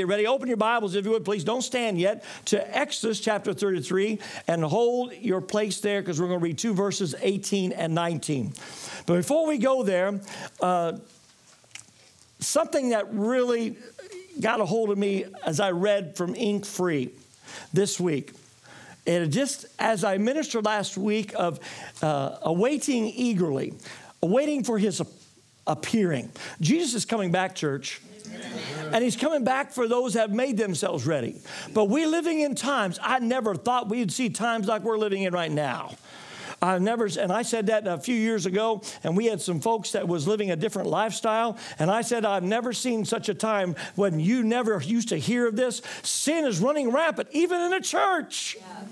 Get ready, open your Bibles if you would, please. Don't stand yet to Exodus chapter 33 and hold your place there because we're going to read two verses 18 and 19. But before we go there, uh, something that really got a hold of me as I read from Ink Free this week. And just as I ministered last week of uh, awaiting eagerly, awaiting for his appearing. Jesus is coming back, church. And he's coming back for those that have made themselves ready. But we're living in times, I never thought we'd see times like we're living in right now. I never, and I said that a few years ago, and we had some folks that was living a different lifestyle, and I said, I've never seen such a time when you never used to hear of this. Sin is running rampant, even in a church. Yeah.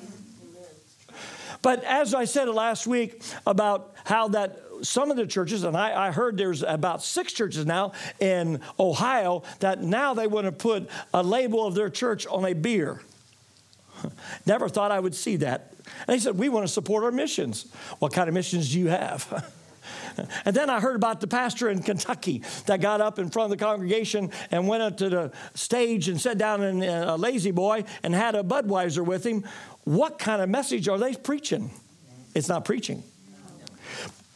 But as I said last week about how that some of the churches, and I, I, heard there's about six churches now in Ohio that now they want to put a label of their church on a beer. Never thought I would see that. And he said, We want to support our missions. What kind of missions do you have? And then I heard about the pastor in Kentucky that got up in front of the congregation and went up to the stage and sat down in a La-Z-Boy and had a Budweiser with him. What kind of message are they preaching? It's not preaching.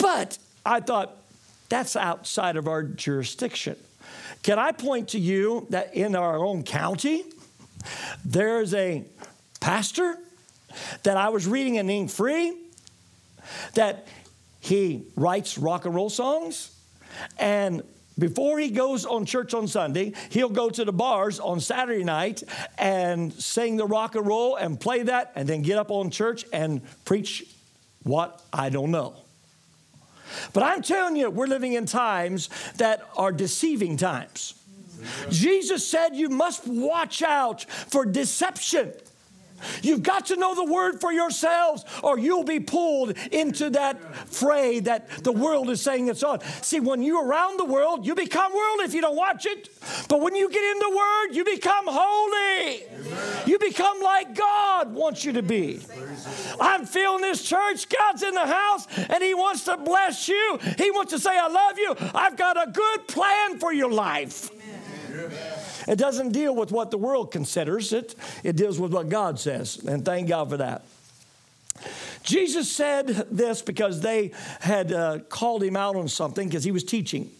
But I thought, that's outside of our jurisdiction. Can I point to you that in our own county, there's a pastor that I was reading in Ink Free that he writes rock and roll songs and before he goes on church on Sunday, he'll go to the bars on Saturday night and sing the rock and roll and play that, and then get up on church and preach what I don't know. But I'm telling you, we're living in times that are deceiving times. Jesus said you must watch out for deception. You've got to know the word for yourselves, or you'll be pulled into that fray that the world is saying it's on. See, when you're around the world, you become world if you don't watch it. But when you get in the word, you become holy. Amen. You become like God wants you to be. I'm feeling this church. God's in the house, and He wants to bless you. He wants to say, I love you. I've got a good plan for your life. Amen. It doesn't deal with what the world considers it, it deals with what God says. And thank God for that. Jesus said this because they had uh, called him out on something because he was teaching.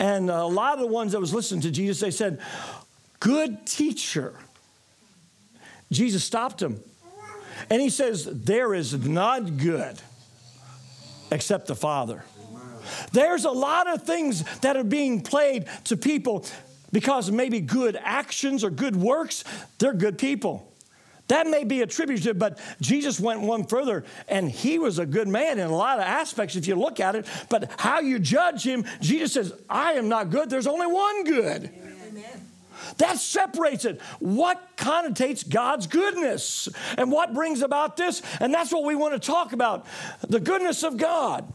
And a lot of the ones that was listening to Jesus, they said, Good teacher. Jesus stopped him. And he says, There is not good except the Father. There's a lot of things that are being played to people because maybe good actions or good works, they're good people. That may be attributed, but Jesus went one further, and he was a good man in a lot of aspects if you look at it. But how you judge him, Jesus says, I am not good, there's only one good. Amen. That separates it. What connotates God's goodness and what brings about this? And that's what we want to talk about the goodness of God.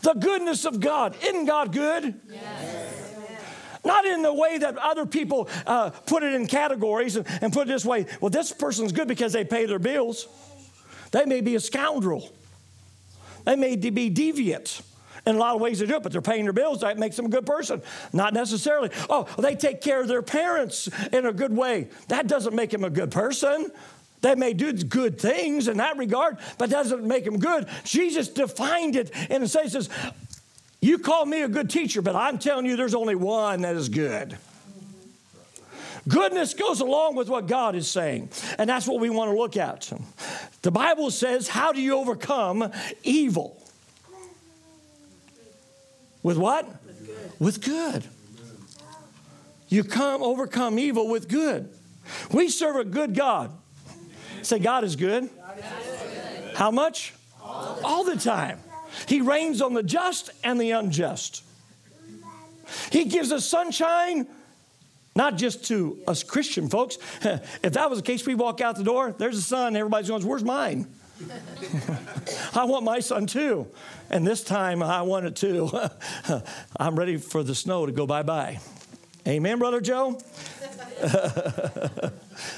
The goodness of God. Isn't God good? Yes. Not in the way that other people uh, put it in categories and, and put it this way well, this person's good because they pay their bills. They may be a scoundrel, they may be deviant in a lot of ways they do it, but they're paying their bills. That makes them a good person. Not necessarily. Oh, they take care of their parents in a good way. That doesn't make them a good person. They may do good things in that regard, but doesn't make them good. Jesus defined it and it says, you call me a good teacher, but I'm telling you there's only one that is good. Goodness goes along with what God is saying, and that's what we want to look at. The Bible says, How do you overcome evil? With what? With good. With good. You come overcome evil with good. We serve a good God. Say, God is good. God is good. How much? All All the time. He rains on the just and the unjust. He gives us sunshine, not just to us Christian folks. If that was the case, we walk out the door, there's the sun, everybody's going, Where's mine? I want my son too. And this time I want it too. I'm ready for the snow to go bye bye. Amen, Brother Joe?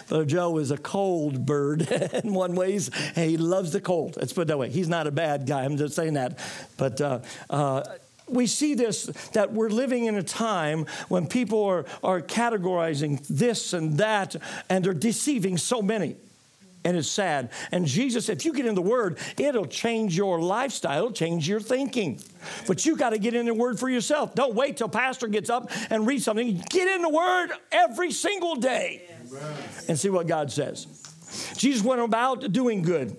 Brother Joe is a cold bird in one ways. He loves the cold. Let's put it that way. He's not a bad guy. I'm just saying that. But uh, uh, we see this that we're living in a time when people are, are categorizing this and that and they're deceiving so many and it's sad. And Jesus, if you get in the Word, it'll change your lifestyle, change your thinking. But you got to get in the Word for yourself. Don't wait till pastor gets up and read something. Get in the Word every single day and see what God says. Jesus went about doing good.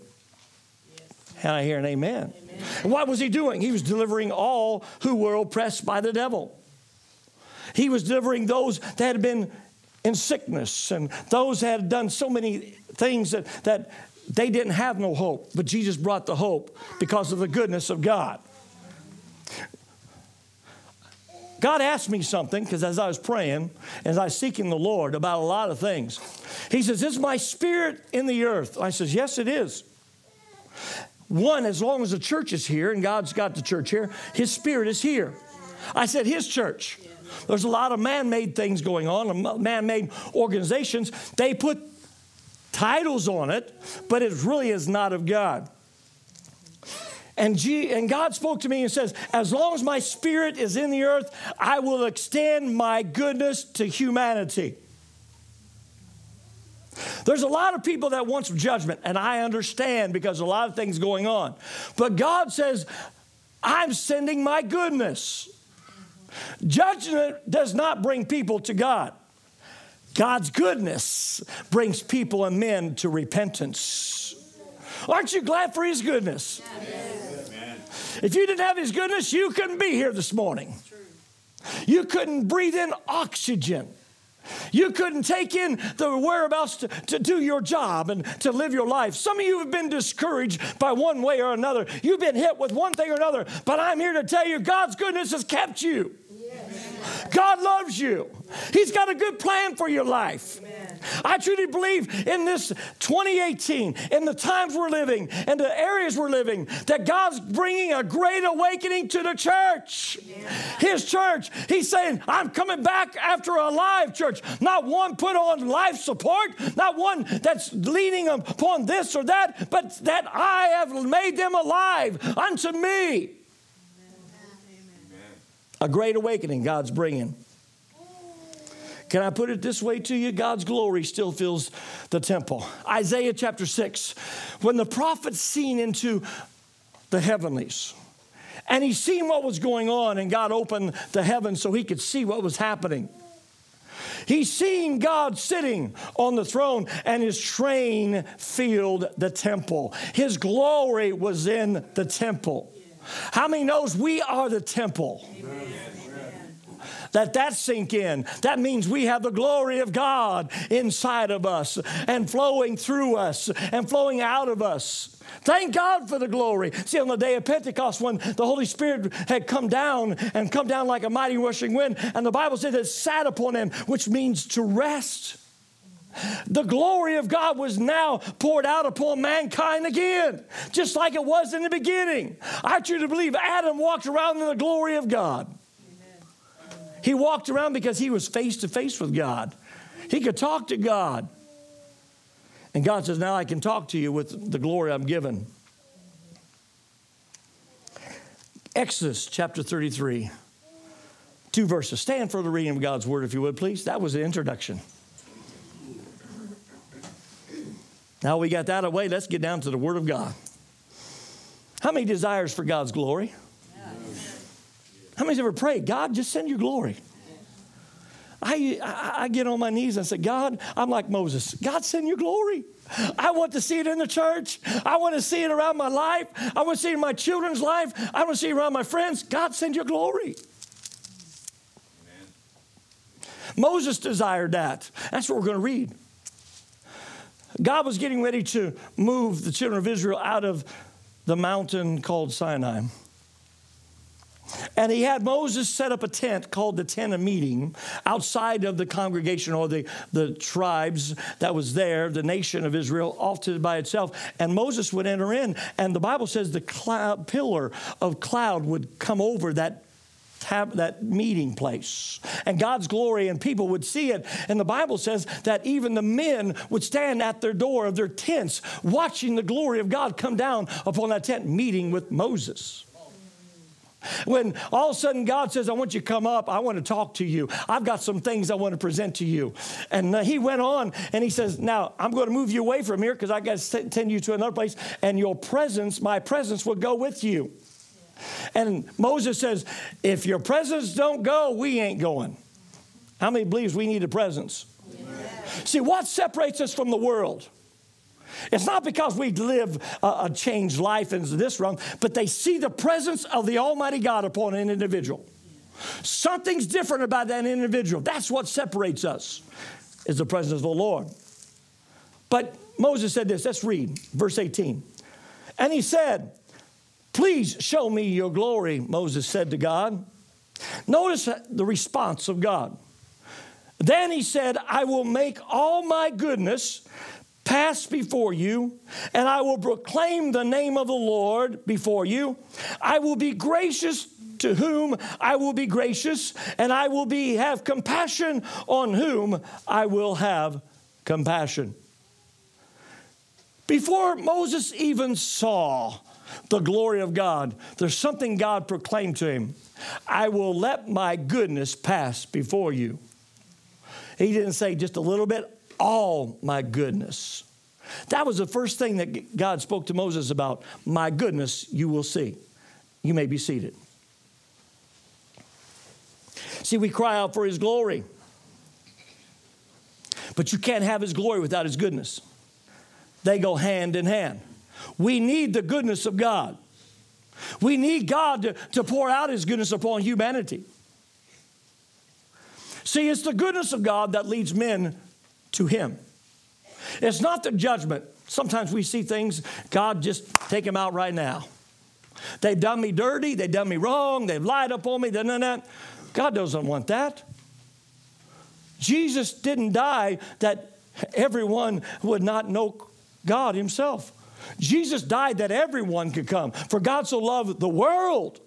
And I hear an amen. amen. What was he doing? He was delivering all who were oppressed by the devil. He was delivering those that had been in sickness and those that had done so many things that, that they didn't have no hope, but Jesus brought the hope because of the goodness of God. God asked me something because as I was praying, as I was seeking the Lord about a lot of things, He says, Is my spirit in the earth? I says, Yes, it is. One, as long as the church is here and God's got the church here, His spirit is here. I said, His church. There's a lot of man made things going on, man made organizations. They put titles on it, but it really is not of God. And, G, and God spoke to me and says, As long as my spirit is in the earth, I will extend my goodness to humanity. There's a lot of people that want some judgment, and I understand because a lot of things going on. But God says, I'm sending my goodness. Judgment does not bring people to God. God's goodness brings people and men to repentance. Aren't you glad for His goodness? Yes. If you didn't have His goodness, you couldn't be here this morning. You couldn't breathe in oxygen. You couldn't take in the whereabouts to, to do your job and to live your life. Some of you have been discouraged by one way or another. You've been hit with one thing or another, but I'm here to tell you God's goodness has kept you. God loves you. He's got a good plan for your life. I truly believe in this 2018, in the times we're living, and the areas we're living, that God's bringing a great awakening to the church. His church. He's saying, I'm coming back after a live church, not one put on life support, not one that's leaning upon this or that, but that I have made them alive unto me. A great awakening God's bringing. Can I put it this way to you? God's glory still fills the temple. Isaiah chapter 6, when the prophet seen into the heavenlies, and he seen what was going on, and God opened the heavens so he could see what was happening. He seen God sitting on the throne, and his train filled the temple. His glory was in the temple. How many knows we are the temple? Amen. That that sink in. That means we have the glory of God inside of us and flowing through us and flowing out of us. Thank God for the glory. See, on the day of Pentecost, when the Holy Spirit had come down and come down like a mighty rushing wind, and the Bible said it sat upon him, which means to rest. The glory of God was now poured out upon mankind again, just like it was in the beginning. I truly believe Adam walked around in the glory of God. Amen. He walked around because he was face to face with God. He could talk to God. And God says, Now I can talk to you with the glory I'm given. Exodus chapter 33, two verses. Stand for the reading of God's word, if you would, please. That was the introduction. Now we got that away, let's get down to the Word of God. How many desires for God's glory? How many's ever prayed, God, just send your glory? I, I, I, get on my knees and say, God, I'm like Moses. God, send your glory. I want to see it in the church. I want to see it around my life. I want to see it in my children's life. I want to see it around my friends. God, send your glory. Amen. Moses desired that. That's what we're going to read. God was getting ready to move the children of Israel out of the mountain called Sinai. And he had Moses set up a tent called the tent of meeting outside of the congregation or the, the tribes that was there, the nation of Israel, off to by itself. And Moses would enter in, and the Bible says the cloud, pillar of cloud would come over that tab- that meeting place. And God's glory and people would see it. And the Bible says that even the men would stand at their door of their tents watching the glory of God come down upon that tent meeting with Moses. When all of a sudden God says, I want you to come up, I want to talk to you. I've got some things I want to present to you. And uh, he went on and he says, Now I'm going to move you away from here because I got to send you to another place, and your presence, my presence, will go with you. And Moses says, If your presence don't go, we ain't going. How many believes we need a presence? See, what separates us from the world? It's not because we live a, a changed life in this realm, but they see the presence of the Almighty God upon an individual. Something's different about that individual. That's what separates us, is the presence of the Lord. But Moses said this, let's read verse 18. And he said, Please show me your glory, Moses said to God. Notice the response of God. Then he said, I will make all my goodness pass before you, and I will proclaim the name of the Lord before you. I will be gracious to whom I will be gracious, and I will be have compassion on whom I will have compassion. Before Moses even saw the glory of God, there's something God proclaimed to him. I will let my goodness pass before you. He didn't say just a little bit, all my goodness. That was the first thing that God spoke to Moses about. My goodness, you will see. You may be seated. See, we cry out for His glory. But you can't have His glory without His goodness. They go hand in hand. We need the goodness of God. We need God to, to pour out His goodness upon humanity. See, it's the goodness of God that leads men to Him. It's not the judgment. Sometimes we see things, God just take them out right now. They've done me dirty, they've done me wrong, they've lied upon me, done that. God doesn't want that. Jesus didn't die that everyone would not know God Himself. Jesus died that everyone could come. For God so loved the world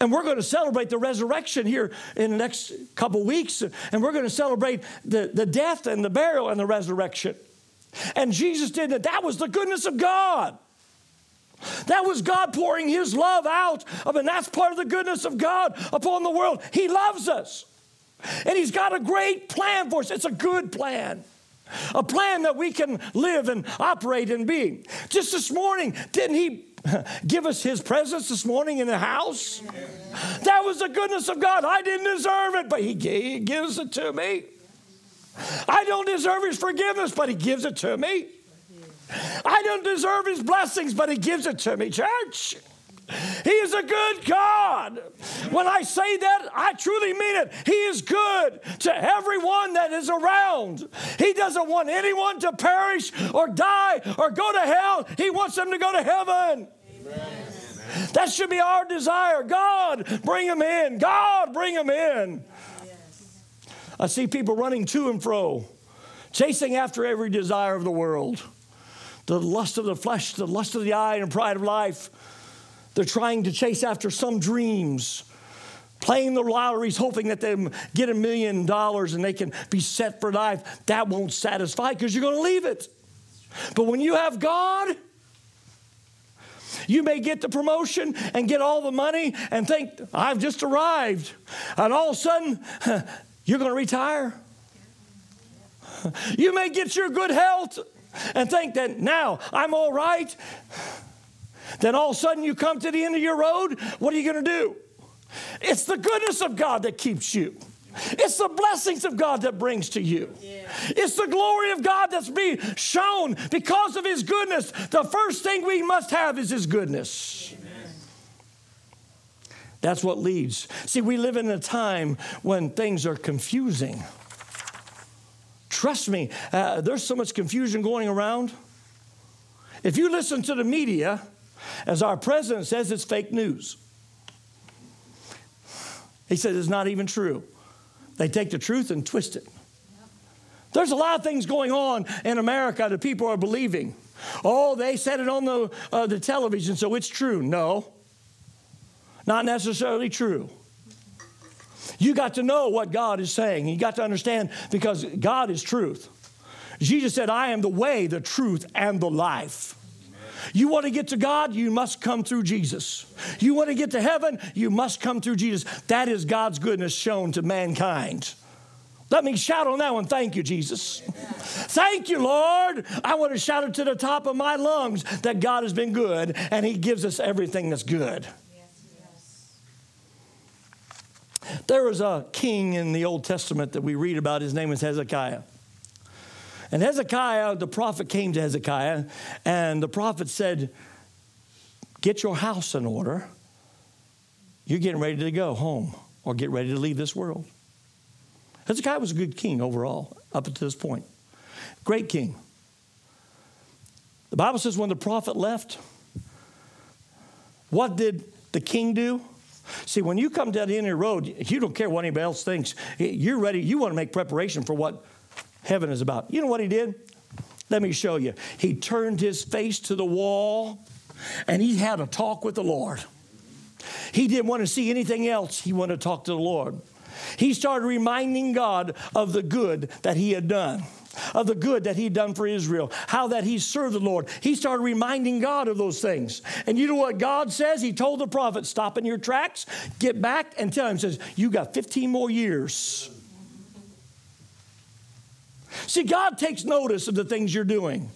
and we're going to celebrate the resurrection here in the next couple weeks. And we're going to celebrate the, the death and the burial and the resurrection. And Jesus did that. That was the goodness of God. That was God pouring His love out. I mean, that's part of the goodness of God upon the world. He loves us. And He's got a great plan for us. It's a good plan. A plan that we can live and operate and be. Just this morning, didn't He give us his presence this morning in the house. That was the goodness of God. I didn't deserve it, but he, gives it to me. I don't deserve his forgiveness, but he gives it to me. I don't deserve his blessings, but he gives it to me, church. He is a good God. When I say that, I truly mean it. He is good to everyone that is around. He doesn't want anyone to perish or die or go to hell. He wants them to go to heaven. Amen. That should be our desire. God, bring them in. God, bring them in. I see people running to and fro, chasing after every desire of the world the lust of the flesh, the lust of the eye, and pride of life. They're trying to chase after some dreams, playing the lotteries, hoping that they get a million dollars and they can be set for life. That won't satisfy because you're going to leave it. But when you have God, you may get the promotion and get all the money and think, I've just arrived. And all of a sudden, you're going to retire. You may get your good health and think that now I'm all right. Then all of a sudden you come to the end of your road. What are you going to do? It's the goodness of God that keeps you. It's the blessings of God that brings to you. Yeah. It's the glory of God that's being shown because of His goodness. The first thing we must have is His goodness. Amen. That's what leads. See, we live in a time when things are confusing. Trust me, uh, there's so much confusion going around. If you listen to the media, as our president says, it's fake news. He says it's not even true. They take the truth and twist it. There's a lot of things going on in America that people are believing. Oh, they said it on the, uh, the television, so it's true. No, not necessarily true. You got to know what God is saying. You got to understand because God is truth. Jesus said, I am the way, the truth, and the life. You want to get to God, you must come through Jesus. You want to get to heaven, you must come through Jesus. That is God's goodness shown to mankind. Let me shout on that one. Thank you, Jesus. Thank you, Lord. I want to shout it to the top of my lungs that God has been good and He gives us everything that's good. There was a king in the Old Testament that we read about. His name was Hezekiah. And Hezekiah, the prophet came to Hezekiah, and the prophet said, Get your house in order. You're getting ready to go home or get ready to leave this world. Hezekiah was a good king overall, up to this point. Great king. The Bible says when the prophet left, what did the king do? See, when you come down the end of the road, you don't care what anybody else thinks. You're ready, you want to make preparation for what heaven is about. You know what he did? Let me show you. He turned his face to the wall and he had a talk with the Lord. He didn't want to see anything else, he wanted to talk to the Lord. He started reminding God of the good that he had done of the good that he'd done for Israel, how that he served the Lord. He started reminding God of those things. And you know what God says? He told the prophet, stop in your tracks, get back and tell him, says, you got 15 more years. See, God takes notice of the things you're doing.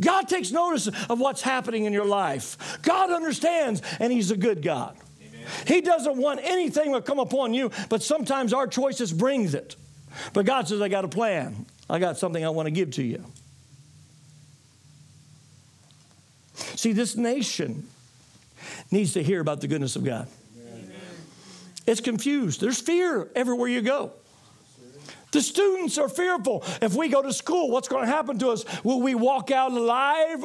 God takes notice of what's happening in your life. God understands, and He's a good God. Amen. He doesn't want anything to come upon you, but sometimes our choices brings it. But God says, I got a plan. I got something I want to give to you. See, this nation needs to hear about the goodness of God. Amen. It's confused. There's fear everywhere you go. The students are fearful. If we go to school, what's going to happen to us? Will we walk out alive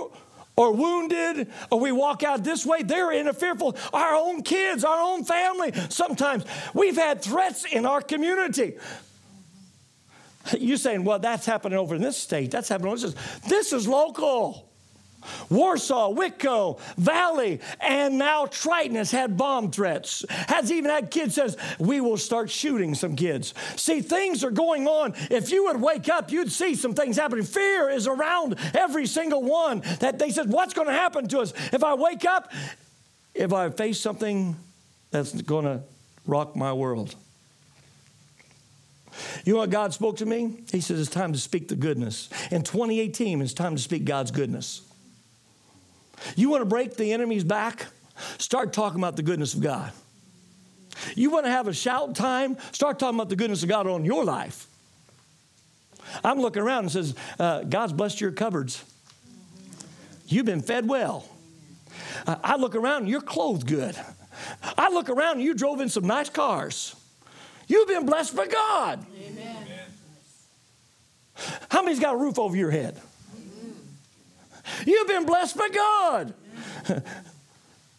or wounded or we walk out this way? They're in a fearful. Our own kids, our own family. Sometimes we've had threats in our community. You're saying, well, that's happening over in this state. That's happening. This is, this is local. Warsaw, Whitko, Valley, and now Triton has had bomb threats. Has even had kids says, we will start shooting some kids. See, things are going on. If you would wake up, you'd see some things happening. Fear is around every single one that they said, what's going to happen to us? If I wake up, if I face something that's going to rock my world. You know what God spoke to me? He says it's time to speak the goodness. In 2018, it's time to speak God's goodness. You want to break the enemy's back? Start talking about the goodness of God. You want to have a shout time? Start talking about the goodness of God on your life. I'm looking around and says, uh, God's blessed your cupboards. You've been fed well. Uh, I look around and you're clothed good. I look around and you drove in some nice cars. You've been blessed by God. Amen. How many's got a roof over your head? You've been blessed by God. there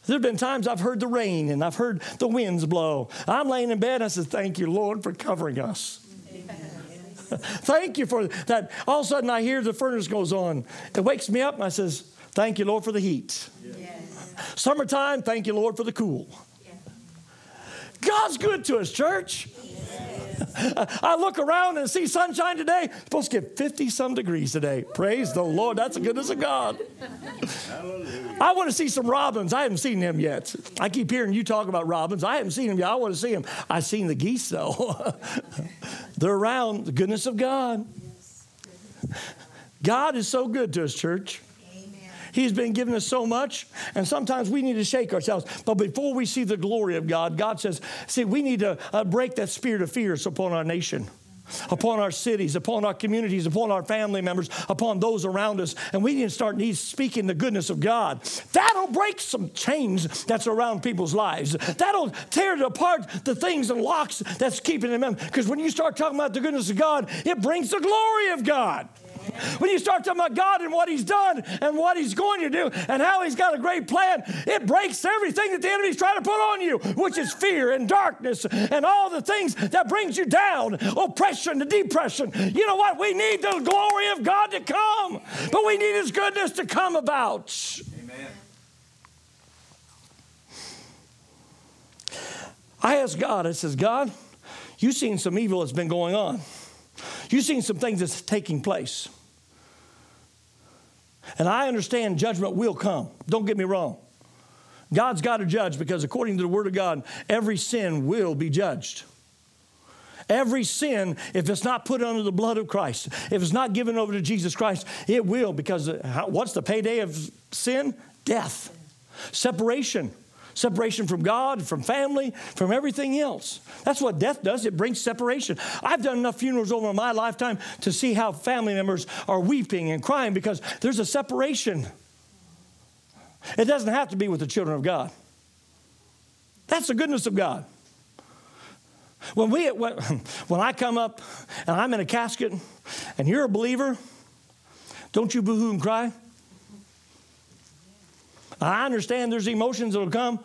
have been times I've heard the rain and I've heard the winds blow. I'm laying in bed and I said, Thank you, Lord, for covering us. Thank you for that. All of a sudden, I hear the furnace goes on. It wakes me up and I says, Thank you, Lord, for the heat. Yes. Summertime, thank you, Lord, for the cool. God's good to us, church. I look around and see sunshine today. It's supposed to get 50 some degrees today. Praise the Lord. That's the goodness of God. I want to see some robins. I haven't seen them yet. I keep hearing you talk about robins. I haven't seen them yet. I want to see them. I've seen the geese, though. They're around the goodness of God. God is so good to us, church. He's been giving us so much, and sometimes we need to shake ourselves. But before we see the glory of God, God says, see, we need to uh, break that spirit of fear upon our nation upon our cities, upon our communities, upon our family members, upon those around us. And we need to start speaking the goodness of God. That'll break some chains that's around people's lives. That'll tear apart the things and locks that's keeping them in. Because when you start talking about the goodness of God, it brings the glory of God. When you start talking about God and what He's done and what He's going to do and how He's got a great plan, it breaks everything that the enemy's trying to put on you, which is fear and darkness and all the things that brings you down, oppression, the depression. You know what? We need the glory of God to come, but we need His goodness to come about. Amen. I asked God, I says, God, you've seen some evil that's been going on. You've seen some things that's taking place. And I understand judgment will come. Don't get me wrong. God's got to judge because according to the Word of God, every sin will be judged. Every sin, if it's not put under the blood of Christ, if it's not given over to Jesus Christ, it will because uh, what's the payday of sin? Death, separation. Separation from God, from family, from everything else. That's what death does. It brings separation. I've done enough funerals over my lifetime to see how family members are weeping and crying because there's a separation. It doesn't have to be with the children of God. That's the goodness of God. When, we, when, I come up and I'm in a casket and you're a believer, don't you boo hoo and cry? I understand there's emotions that'll come,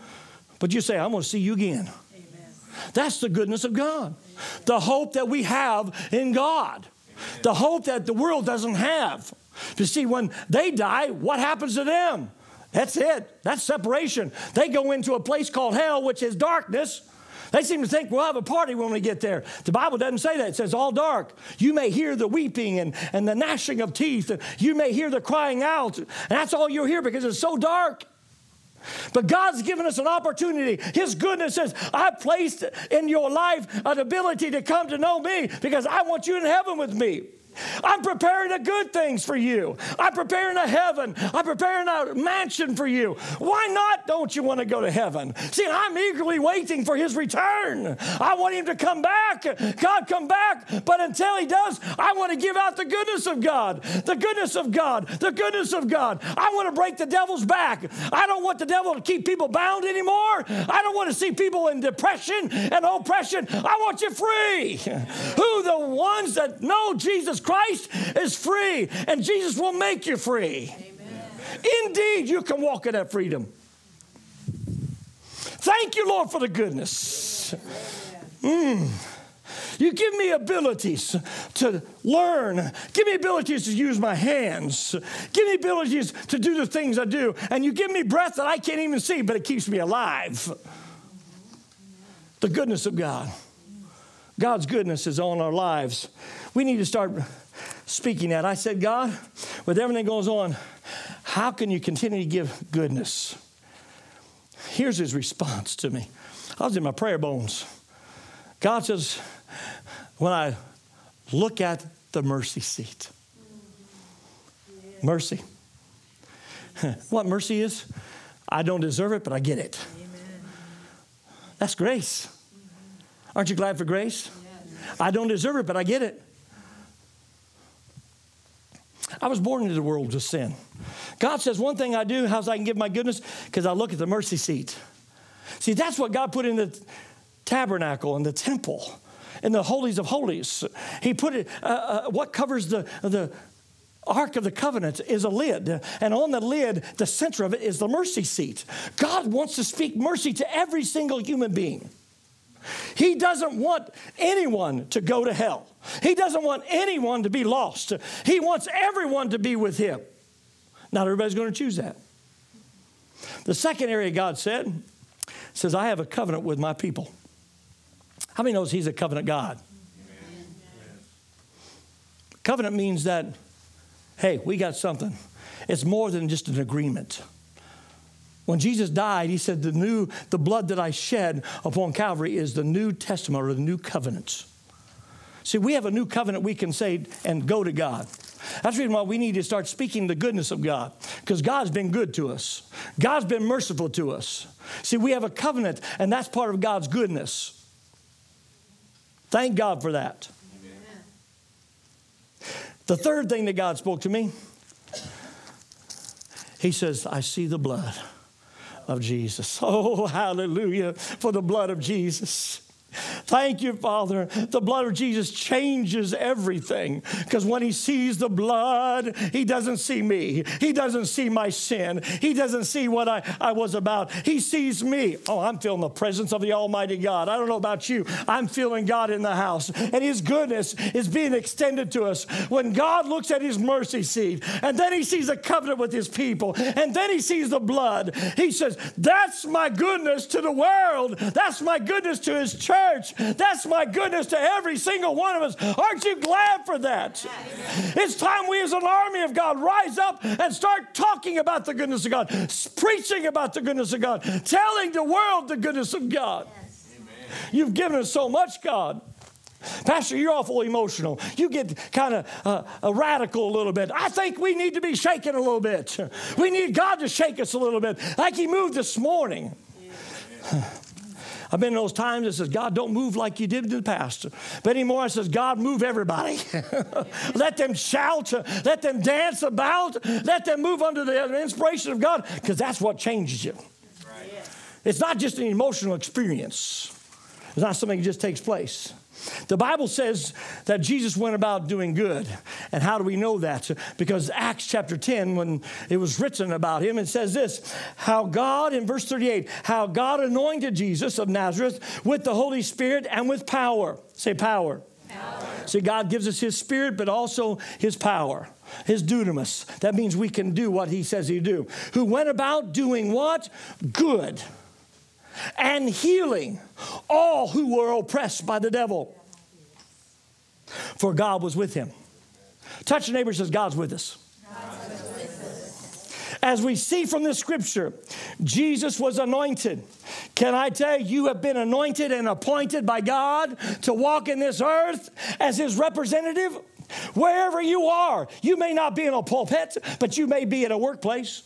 but you say, I'm going to see you again. Amen. That's the goodness of God. Amen. The hope that we have in God. Amen. The hope that the world doesn't have. You see, when they die, what happens to them? That's it. That's separation. They go into a place called hell, which is darkness. They seem to think we'll have a party when we get there. The Bible doesn't say that. It says all dark. You may hear the weeping and, and the gnashing of teeth. And you may hear the crying out. And that's all you'll hear because it's so dark. But God's given us an opportunity. His goodness says, I placed in your life an ability to come to know me because I want you in heaven with me. I'm preparing the good things for you. I'm preparing a heaven. I'm preparing a mansion for you. Why not don't you want to go to heaven? See, I'm eagerly waiting for his return. I want him to come back. God, come back. But until he does, I want to give out the goodness of God. The goodness of God. The goodness of God. I want to break the devil's back. I don't want the devil to keep people bound anymore. I don't want to see people in depression and oppression. I want you free. Who the ones that know Jesus Christ is free, and Jesus will make you free. Amen. Indeed, you can walk in that freedom. Thank you, Lord, for the goodness. Mm. You give me abilities to learn. Give me abilities to use my hands. Give me abilities to do the things I do. And you give me breath that I can't even see, but it keeps me alive. The goodness of God. God's goodness is on our lives. We need to start speaking that. I said, God, with everything goes on, how can you continue to give goodness? Here's his response to me. I was in my prayer bones. God says, when I look at the mercy seat, mercy. what mercy is? I don't deserve it, but I get it. Amen. That's grace. Aren't you glad for grace? I don't deserve it, but I get it. I was born into the world to sin. God says, one thing I do, how's I can give my goodness? Because I look at the mercy seat. See, that's what God put in the tabernacle and the temple in the holies of holies. He put it, uh, uh, what covers the, the Ark of the Covenant is a lid, and on the lid, the center of it is the mercy seat. God wants to speak mercy to every single human being. He doesn't want anyone to go to hell. He doesn't want anyone to be lost. He wants everyone to be with Him. Not everybody's going to choose that. The second area God said says, I have a covenant with my people. How many knows He's a covenant God? Amen. Covenant means that, hey, we got something. It's more than just an agreement. When Jesus died, he said, The new, the blood that I shed upon Calvary is the new testament or the new covenant. See, we have a new covenant we can say and go to God. That's the reason why we need to start speaking the goodness of God, because God's been good to us. God's been merciful to us. See, we have a covenant, and that's part of God's goodness. Thank God for that. Amen. The third thing that God spoke to me, He says, I see the blood of Jesus. Oh, hallelujah for the blood of Jesus. Thank you, Father. The blood of Jesus changes everything because when he sees the blood, he doesn't see me. He doesn't see my sin. He doesn't see what I, I was about. He sees me. Oh, I'm feeling the presence of the Almighty God. I don't know about you. I'm feeling God in the house, and his goodness is being extended to us. When God looks at his mercy seat, and then he sees a covenant with his people, and then he sees the blood, he says, That's my goodness to the world. That's my goodness to his church That's my goodness to every single one of us. Aren't you glad for that? It's time we, as an army of God, rise up and start talking about the goodness of God, preaching about the goodness of God, telling the world the goodness of God. You've given us so much, God. Pastor, you're awful emotional. You get kind of uh, radical a little bit. I think we need to be shaken a little bit. We need God to shake us a little bit, like He moved this morning. I've been in those times that says, God, don't move like you did in the past. But anymore, I says, God, move everybody. let them shout, let them dance about, let them move under the inspiration of God, because that's what changes you. Right. It's not just an emotional experience, it's not something that just takes place. The Bible says that Jesus went about doing good. And how do we know that? Because Acts chapter 10, when it was written about him, it says this how God, in verse 38, how God anointed Jesus of Nazareth with the Holy Spirit and with power. Say power. power. See, God gives us his spirit, but also his power his dunamis. That means we can do what he says he do. Who went about doing what? Good and healing all who were oppressed by the devil. For God was with him. Touch your neighbor says, God's with us. As we see from this scripture, Jesus was anointed. Can I tell you, you have been anointed and appointed by God to walk in this earth as his representative? Wherever you are, you may not be in a pulpit, but you may be in a workplace.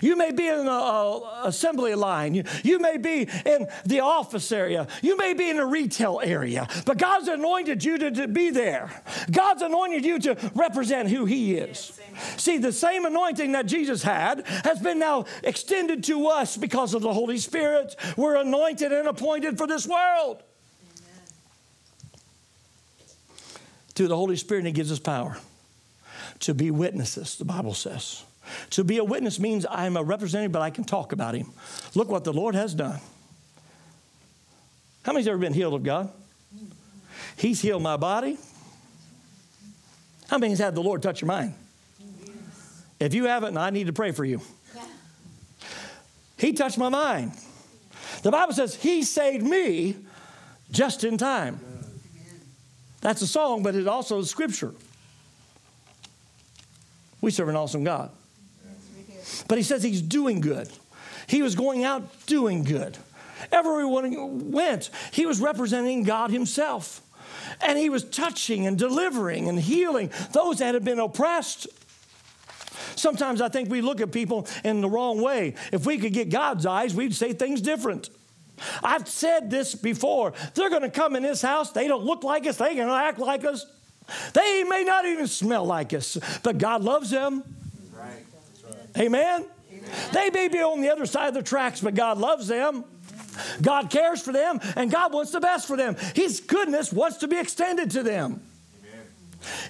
You may be in an assembly line. You, you may be in the office area. You may be in a retail area. But God's anointed you to, to be there. God's anointed you to represent who He is. Yes, See, the same anointing that Jesus had has been now extended to us because of the Holy Spirit. We're anointed and appointed for this world. Through the Holy Spirit, He gives us power to be witnesses, the Bible says. To be a witness means I'm a representative, but I can talk about him. Look what the Lord has done. How many's ever been healed of God? He's healed my body. How many's had the Lord touch your mind? If you haven't, I need to pray for you. He touched my mind. The Bible says He saved me just in time. That's a song, but it also is scripture. We serve an awesome God. But he says he's doing good. He was going out doing good. Everywhere he went, he was representing God himself. And he was touching and delivering and healing those that had been oppressed. Sometimes I think we look at people in the wrong way. If we could get God's eyes, we'd say things different. I've said this before. They're going to come in this house. They don't look like us. They can act like us. They may not even smell like us, but God loves them. Amen? Amen? They may be on the other side of the tracks, but God loves them. God cares for them, and God wants the best for them. His goodness wants to be extended to them.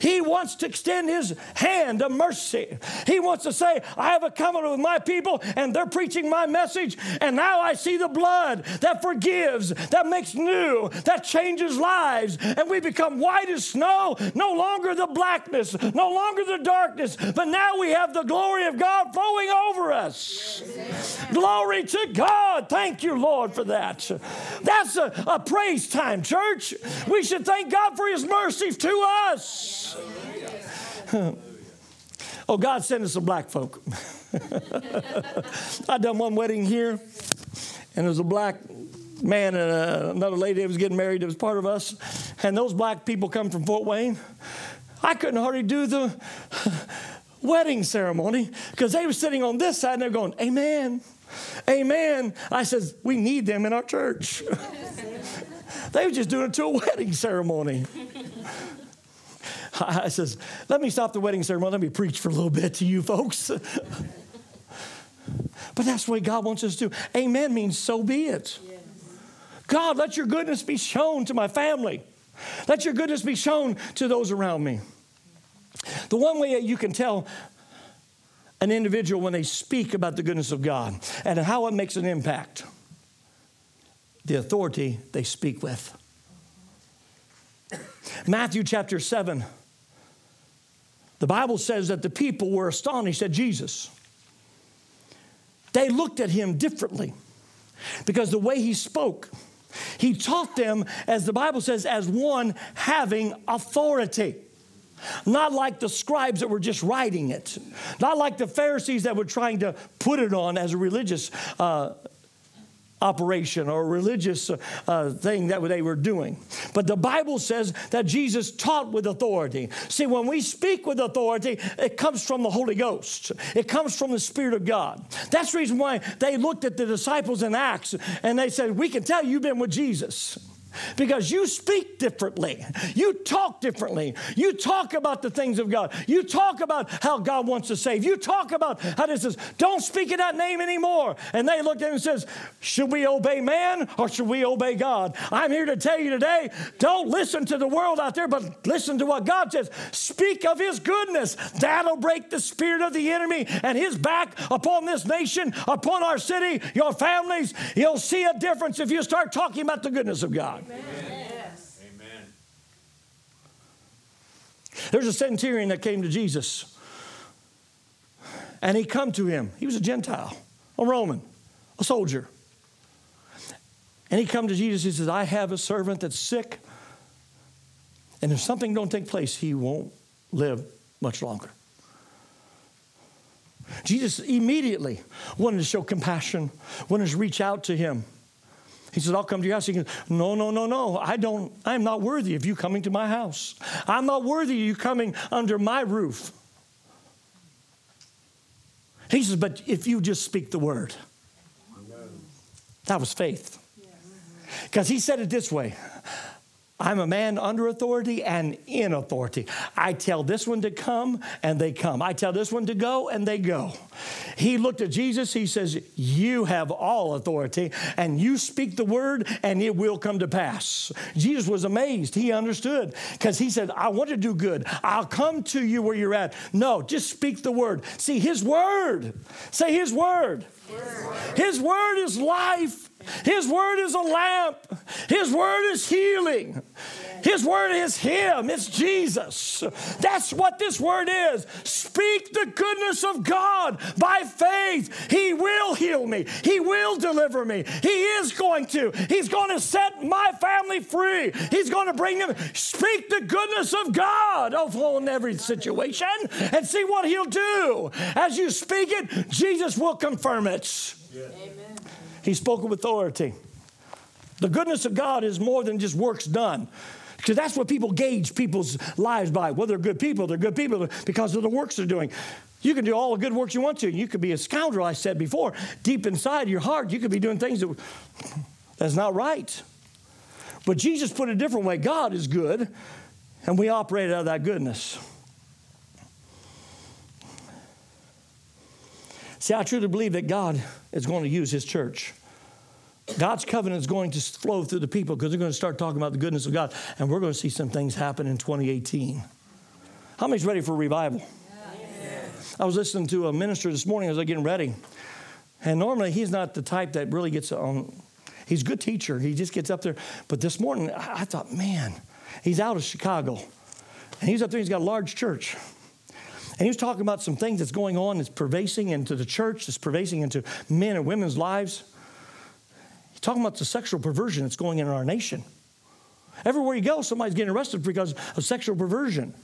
He wants to extend his hand of mercy. He wants to say, I have a covenant with my people, and they're preaching my message, and now I see the blood that forgives, that makes new, that changes lives, and we become white as snow, no longer the blackness, no longer the darkness, but now we have the glory of God flowing over us. Yes. Glory to God. Thank you, Lord, for that. That's a, a praise time, church. We should thank God for his mercy to us. Oh, God sent us some black folk. I done one wedding here, and there was a black man and uh, another lady that was getting married that was part of us, and those black people come from Fort Wayne. I couldn't hardly do the wedding ceremony because they were sitting on this side and they're going, Amen. Amen. I says, we need them in our church. they were just doing it to a wedding ceremony. I says, let me stop the wedding ceremony. Let me preach for a little bit to you folks. but that's the way God wants us to. Amen means so be it. God, let your goodness be shown to my family. Let your goodness be shown to those around me. The one way you can tell an individual when they speak about the goodness of God and how it makes an impact the authority they speak with. Matthew chapter 7 the Bible says that the people were astonished at Jesus. They looked at him differently. because the way he spoke, he taught them, as the Bible says, as one having authority. Not like the scribes that were just writing it, not like the Pharisees that were trying to put it on as a religious uh, operation or religious uh, thing that they were doing. But the Bible says that Jesus taught with authority. See, when we speak with authority, it comes from the Holy Ghost, it comes from the Spirit of God. That's the reason why they looked at the disciples in Acts and they said, We can tell you've been with Jesus because you speak differently. You talk differently. You talk about the things of God. You talk about how God wants to save. You talk about how this is, don't speak in that name anymore. And they looked at him and says, should we obey man or should we obey God? I'm here to tell you today, don't listen to the world out there, but listen to what God says. Speak of his goodness. That'll break the spirit of the enemy and his back upon this nation, upon our city, your families. You'll see a difference if you start talking about the goodness of God. Amen. Yes. Amen. There's a centurion that came to Jesus. And he come to him. He was a Gentile, a Roman, a soldier. And he come to Jesus. He says, I have a servant that's sick. And if something don't take place, he won't live much longer. Jesus immediately wanted to show compassion, wanted to reach out to him. He says, I'll come to your house. He goes, No, no, no, no. I don't, I'm not worthy of you coming to my house. I'm not worthy of you coming under my roof. He says, But if you just speak the word, that was faith. Because he said it this way I'm a man under authority and in authority. I tell this one to come and they come. I tell this one to go and they go. He looked at Jesus. He says, You have all authority and you speak the word and it will come to pass. Jesus was amazed. He understood because he said, I want to do good. I'll come to you where you're at. No, just speak the word. See, his word. Say his word. word. His word is life. His word is a lamp. His word is healing. His word is Him. It's Jesus. That's what this word is. Speak the goodness of God by faith. He will heal me. He will deliver me. He is going to. He's going to set my family free. He's going to bring them. Speak the goodness of God on every situation and see what He'll do. As you speak it, Jesus will confirm it. Amen. He spoke with authority. The goodness of God is more than just works done. Because that's what people gauge people's lives by. Whether they're good people, they're good people because of the works they're doing. You can do all the good works you want to. You could be a scoundrel, I said before. Deep inside your heart, you could be doing things that, that's not right. But Jesus put it a different way God is good, and we operate out of that goodness. See, I truly believe that God is going to use His church. God's covenant is going to flow through the people because they're going to start talking about the goodness of God, and we're going to see some things happen in 2018. How many's ready for revival? I was listening to a minister this morning as I was getting ready, and normally he's not the type that really gets on. He's a good teacher. He just gets up there. But this morning, I thought, man, he's out of Chicago, and he's up there. He's got a large church. And he was talking about some things that's going on that's pervasing into the church, that's pervasing into men and women's lives. Talking about the sexual perversion that's going in our nation. Everywhere you go, somebody's getting arrested because of sexual perversion.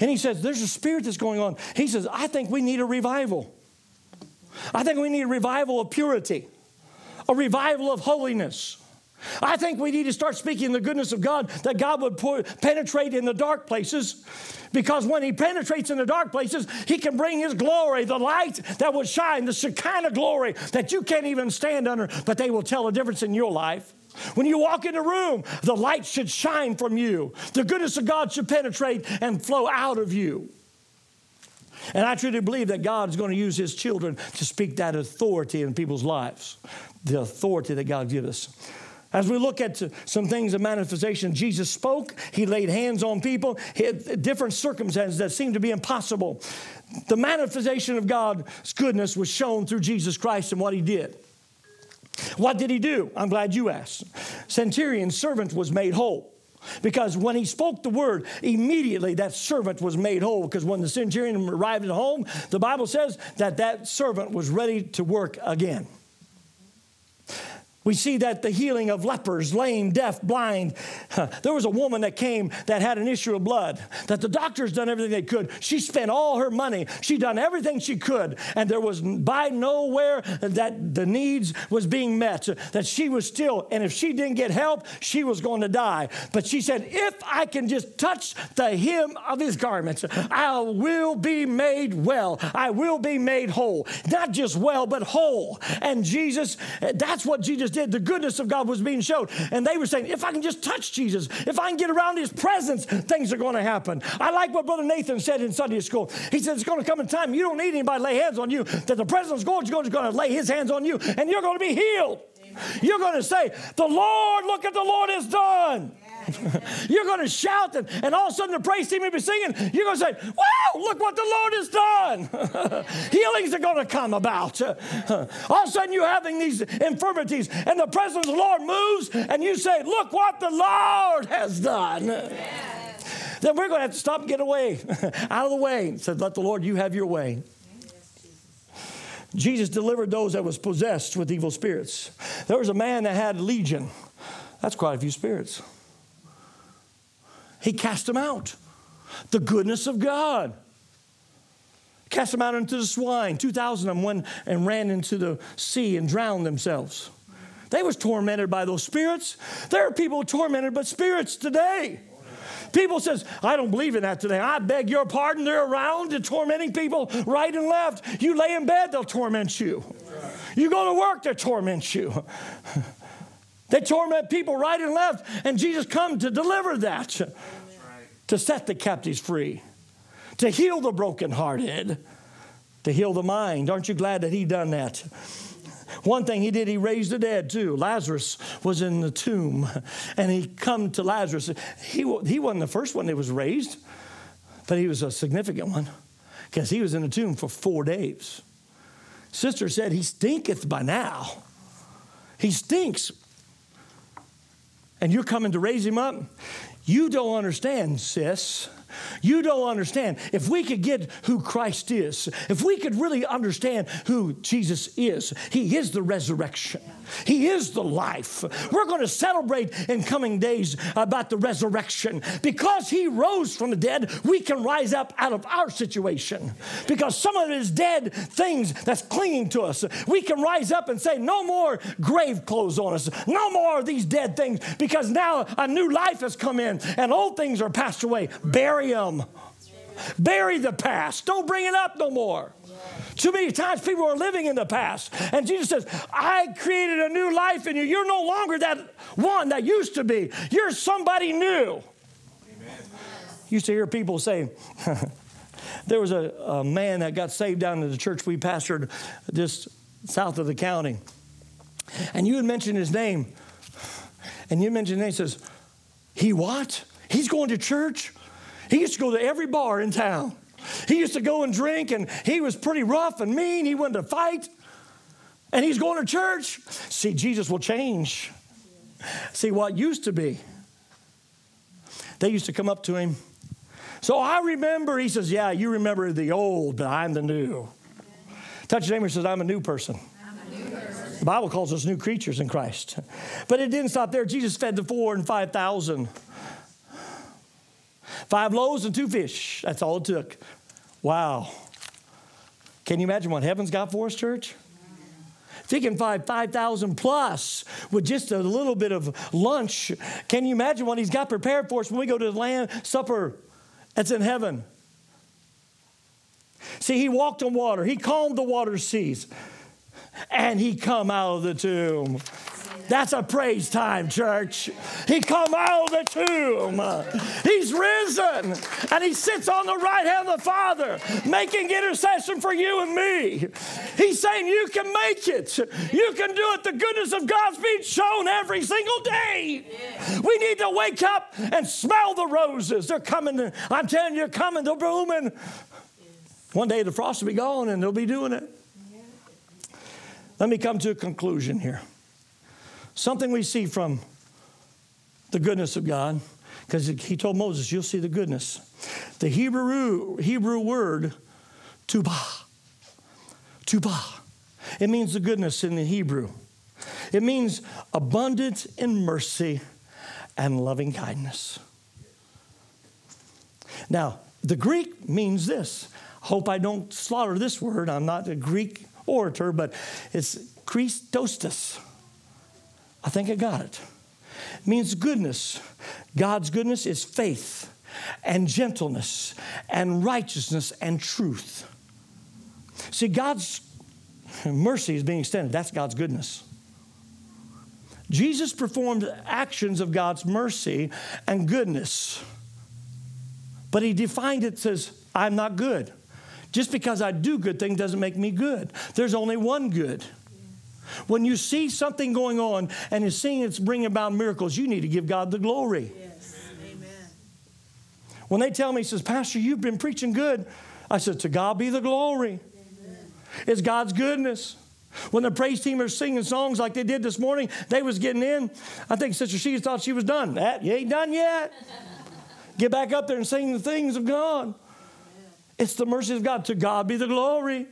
And he says, There's a spirit that's going on. He says, I think we need a revival. I think we need a revival of purity, a revival of holiness. I think we need to start speaking the goodness of God, that God would pour, penetrate in the dark places. Because when He penetrates in the dark places, He can bring His glory, the light that will shine, the Shekinah glory that you can't even stand under, but they will tell a difference in your life. When you walk in a room, the light should shine from you. The goodness of God should penetrate and flow out of you. And I truly believe that God is going to use His children to speak that authority in people's lives, the authority that God gives us. As we look at some things of manifestation, Jesus spoke, he laid hands on people, different circumstances that seemed to be impossible. The manifestation of God's goodness was shown through Jesus Christ and what he did. What did he do? I'm glad you asked. Centurion's servant was made whole. Because when he spoke the word, immediately that servant was made whole. Because when the centurion arrived at home, the Bible says that that servant was ready to work again. We see that the healing of lepers, lame, deaf, blind. There was a woman that came that had an issue of blood, that the doctors done everything they could. She spent all her money. She done everything she could. And there was by nowhere that the needs was being met, that she was still, and if she didn't get help, she was going to die. But she said, if I can just touch the hem of his garments, I will be made well. I will be made whole. Not just well, but whole. And Jesus, that's what Jesus did. The goodness of God was being shown. And they were saying, if I can just touch Jesus, if I can get around his presence, things are going to happen. I like what Brother Nathan said in Sunday school. He said, it's going to come in time you don't need anybody to lay hands on you, that the presence of God is going to lay his hands on you, and you're going to be healed. You're going to say, The Lord, look at the Lord has done. You're going to shout, and, and all of a sudden the praise team will be singing. You're going to say, Wow, look what the Lord has done. Healings are going to come about. all of a sudden you're having these infirmities, and the presence of the Lord moves, and you say, Look what the Lord has done. Then we're going to have to stop and get away, out of the way. Said, Let the Lord, you have your way. Jesus delivered those that was possessed with evil spirits. There was a man that had legion. That's quite a few spirits. He cast them out. The goodness of God. Cast them out into the swine. 2,000 of them went and ran into the sea and drowned themselves. They was tormented by those spirits. There are people tormented by spirits today. People says, I don't believe in that today. I beg your pardon. They're around and tormenting people right and left. You lay in bed, they'll torment you. You go to work, they torment you. They torment people right and left, and Jesus come to deliver that, to set the captives free, to heal the brokenhearted, to heal the mind. Aren't you glad that he done that? One thing he did, he raised the dead too. Lazarus was in the tomb, and he come to Lazarus. He, he wasn't the first one that was raised, but he was a significant one because he was in the tomb for four days. Sister said, He stinketh by now. He stinks and you're coming to raise him up, you don't understand, sis. You don't understand. If we could get who Christ is, if we could really understand who Jesus is, He is the resurrection, He is the life. We're going to celebrate in coming days about the resurrection. Because He rose from the dead, we can rise up out of our situation. Because some of it is dead things that's clinging to us, we can rise up and say, No more grave clothes on us, no more of these dead things, because now a new life has come in and old things are passed away. Bury them. Bury the past. Don't bring it up no more. Too many times people are living in the past. And Jesus says, I created a new life in you. You're no longer that one that used to be. You're somebody new. Amen. Used to hear people say, there was a, a, man that got saved down in the church we pastored just south of the county. And you had mentioned his name. And you mentioned his name. He says, he what? He's going to church? He used to go to every bar in town. He used to go and drink, and he was pretty rough and mean. He wanted to fight, and he's going to church. See, Jesus will change. See, what used to be, they used to come up to him. So I remember, he says, Yeah, you remember the old, but I'm the new. Touch your neighbor says, I'm a new person. The Bible calls us new creatures in Christ. But it didn't stop there. Jesus fed the four and five thousand. Five loaves and two fish. That's all it took. Wow. Can you imagine what heaven's got for us, church? If he can find 5,000 plus with just a little bit of lunch, can you imagine what he's got prepared for us when we go to the land supper that's in heaven? See, he walked on water. He calmed the water seas. And he come out of the tomb. That's a praise time, church. He come out of the tomb. He's risen and he sits on the right hand of the Father, making intercession for you and me. He's saying you can make it. You can do it. The goodness of God's being shown every single day. We need to wake up and smell the roses. They're coming. I'm telling you, they're coming. They're blooming. One day the frost will be gone and they'll be doing it. Let me come to a conclusion here. Something we see from the goodness of God, because he told Moses, You'll see the goodness. The Hebrew, Hebrew word, tubah, tubah, it means the goodness in the Hebrew. It means abundance in mercy and loving kindness. Now, the Greek means this. Hope I don't slaughter this word. I'm not a Greek orator, but it's Christostos. I think I got it. it. Means goodness. God's goodness is faith and gentleness and righteousness and truth. See, God's mercy is being extended. That's God's goodness. Jesus performed actions of God's mercy and goodness. But he defined it says, I'm not good. Just because I do good things doesn't make me good. There's only one good. When you see something going on and you're seeing it's bringing about miracles, you need to give God the glory. Yes. Amen. When they tell me, says, Pastor, you've been preaching good, I said, To God be the glory. Amen. It's God's goodness. When the praise team are singing songs like they did this morning, they was getting in. I think Sister She thought she was done. That you ain't done yet. Get back up there and sing the things of God. It's the mercy of God. To God be the glory.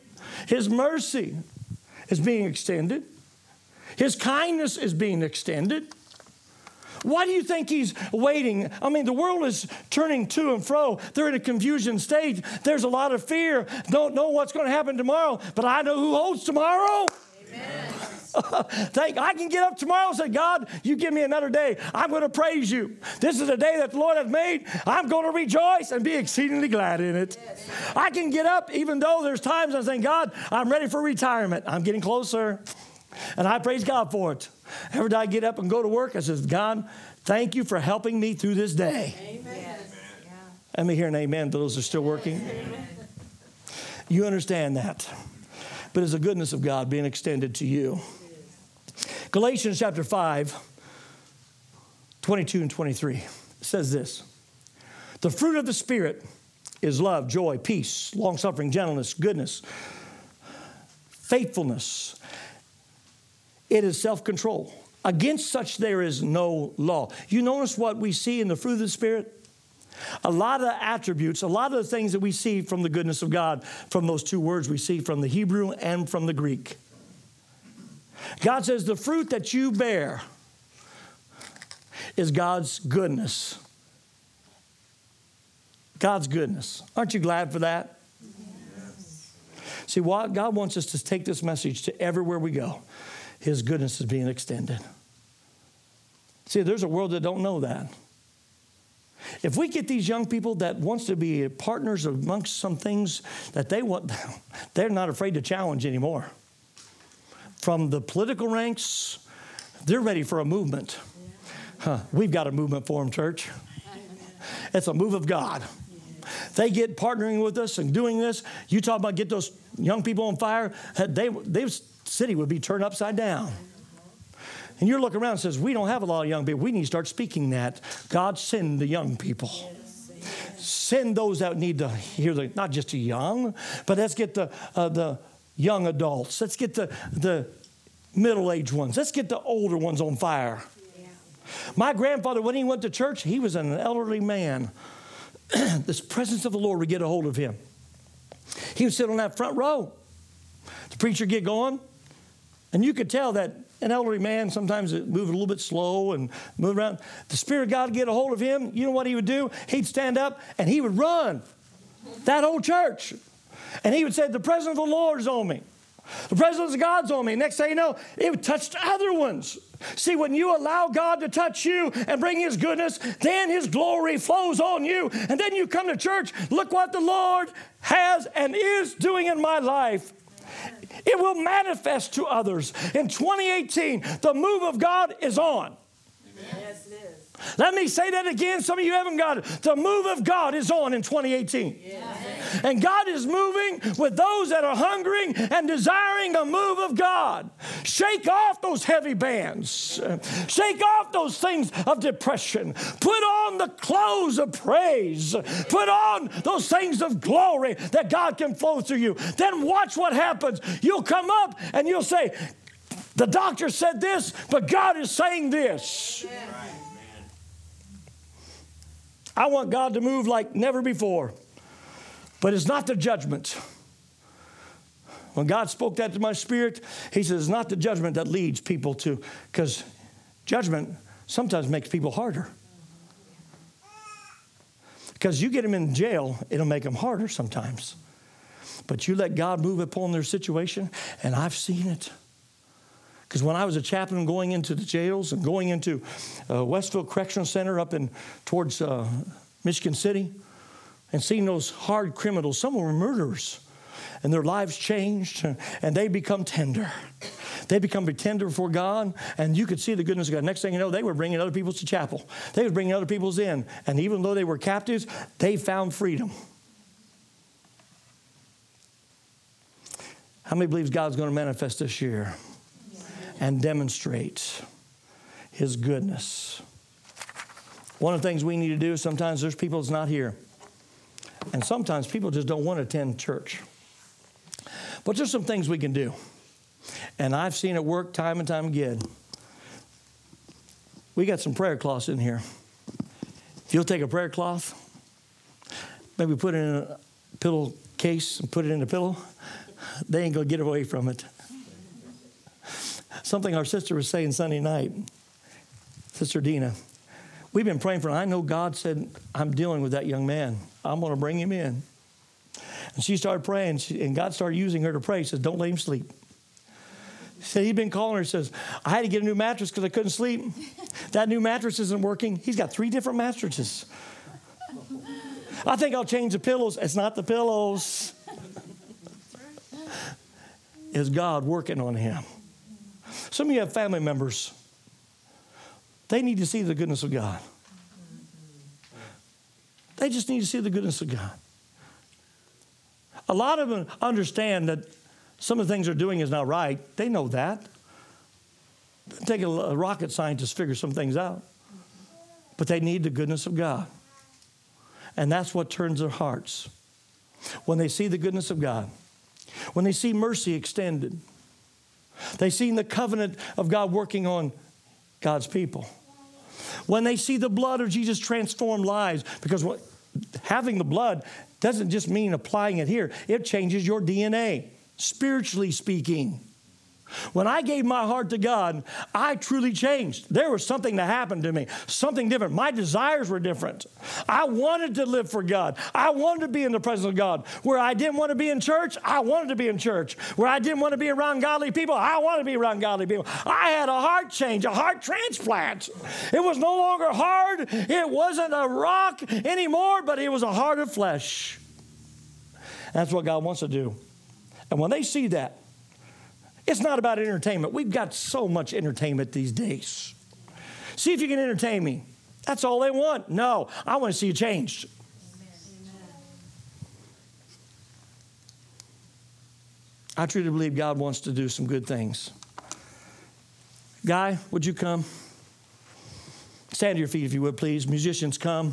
His mercy is being extended. His kindness is being extended. Why do you think he's waiting? I mean, the world is turning to and fro. They're in a confusion state. There's a lot of fear. Don't know what's going to happen tomorrow, but I know who holds tomorrow. Amen. Thank I can get up tomorrow and say, God, you give me another day. I'm going to praise you. This is a day that the Lord has made. I'm going to rejoice and be exceedingly glad in it. Yes. I can get up even though there's times I'm saying, God, I'm ready for retirement. I'm getting closer. And I praise God for it. Every day I get up and go to work, I says, God, thank you for helping me through this day. Amen. Let me hear an amen. Those are still working. Amen. You understand that. But it's the goodness of God being extended to you. Galatians chapter 5, 22 and 23 says this The fruit of the Spirit is love, joy, peace, long suffering, gentleness, goodness, faithfulness, it is self control. Against such there is no law. You notice what we see in the fruit of the Spirit? A lot of attributes, a lot of the things that we see from the goodness of God, from those two words we see from the Hebrew and from the Greek. God says the fruit that you bear is God's goodness. God's goodness. Aren't you glad for that? Yes. See, what God wants us to take this message to everywhere we go. His goodness is being extended. See, there's a world that don't know that. If we get these young people that wants to be partners amongst some things that they want, they're not afraid to challenge anymore. From the political ranks, they're ready for a movement. Huh, we've got a movement for them, church. It's a move of God. They get partnering with us and doing this. You talk about get those young people on fire. They, they city would be turned upside down. And you're looking around and says, we don't have a lot of young people. We need to start speaking that. God send the young people. Send those that need to hear the, not just the young, but let's get the, uh, the young adults. Let's get the, the middle-aged ones. Let's get the older ones on fire. My grandfather, when he went to church, he was an elderly man. this presence of the Lord would get a hold of him. He would sit on that front row. The preacher get going. And you could tell that an elderly man sometimes moved a little bit slow and move around. The Spirit of God would get a hold of him. You know what he would do? He'd stand up and he would run that whole church. And he would say, The presence of the Lord is on me. The presence of God's on me. Next thing you know, it touched other ones. See, when you allow God to touch you and bring His goodness, then His glory flows on you. And then you come to church. Look what the Lord has and is doing in my life. It will manifest to others. In 2018, the move of God is on. Let me say that again. Some of you haven't got it. The move of God is on in 2018. Yes. And God is moving with those that are hungering and desiring a move of God. Shake off those heavy bands. Shake off those things of depression. Put on the clothes of praise. Put on those things of glory that God can flow through you. Then watch what happens. You'll come up and you'll say, the doctor said this, but God is saying this. I want God to move like never before. But it's not the judgment. When God spoke that to my spirit, He says, it's not the judgment that leads people to, because judgment sometimes makes people harder. Because you get them in jail, it'll make them harder sometimes. But you let God move upon their situation, and I've seen it. Because when I was a chaplain going into the jails and going into uh, Westville Correctional Center up in towards uh, Michigan City, and seeing those hard criminals, some were murderers, and their lives changed, and they become tender. They become tender for God, and you could see the goodness of God. Next thing you know, they were bringing other people to chapel. They were bringing other people's in, and even though they were captives, they found freedom. How many believes God's going to manifest this year and demonstrate His goodness? One of the things we need to do sometimes there's people that's not here, and sometimes people just don't want to attend church. But there's some things we can do, and I've seen it work time and time again. We got some prayer cloths in here. If you'll take a prayer cloth, maybe put it in a pillow case and put it in a pillow they ain't to get away from it. Something our sister was saying Sunday night, Sister Dina. We've been praying for him. I know God said, I'm dealing with that young man. I'm going to bring him in. And she started praying, and God started using her to pray. He says, Don't let him sleep. He said, He'd been calling her. He says, I had to get a new mattress because I couldn't sleep. That new mattress isn't working. He's got three different mattresses. I think I'll change the pillows. It's not the pillows is God working on him. Some of you have family members, they need to see the goodness of God. They just need to see the goodness of God. A lot of them understand that some of the things they're doing is not right. They know that. Take a rocket scientist figure some things out. But they need the goodness of God. And that's what turns their hearts. When they see the goodness of God, when they see mercy extended, they see the covenant of God working on God's people. When they see the blood of Jesus transform lives, because what, having the blood doesn't just mean applying it here, it changes your DNA, spiritually speaking. When I gave my heart to God, I truly changed. There was something that happened to me, something different. My desires were different. I wanted to live for God. I wanted to be in the presence of God. Where I didn't want to be in church, I wanted to be in church. Where I didn't want to be around godly people, I wanted to be around godly people. I had a heart change, a heart transplant. It was no longer hard, it wasn't a rock anymore, but it was a heart of flesh. That's what God wants to do. And when they see that, it's not about entertainment. We've got so much entertainment these days. See if you can entertain me. That's all they want. No, I want to see you changed. I truly believe God wants to do some good things. Guy, would you come? Stand to your feet if you would, please. Musicians, come.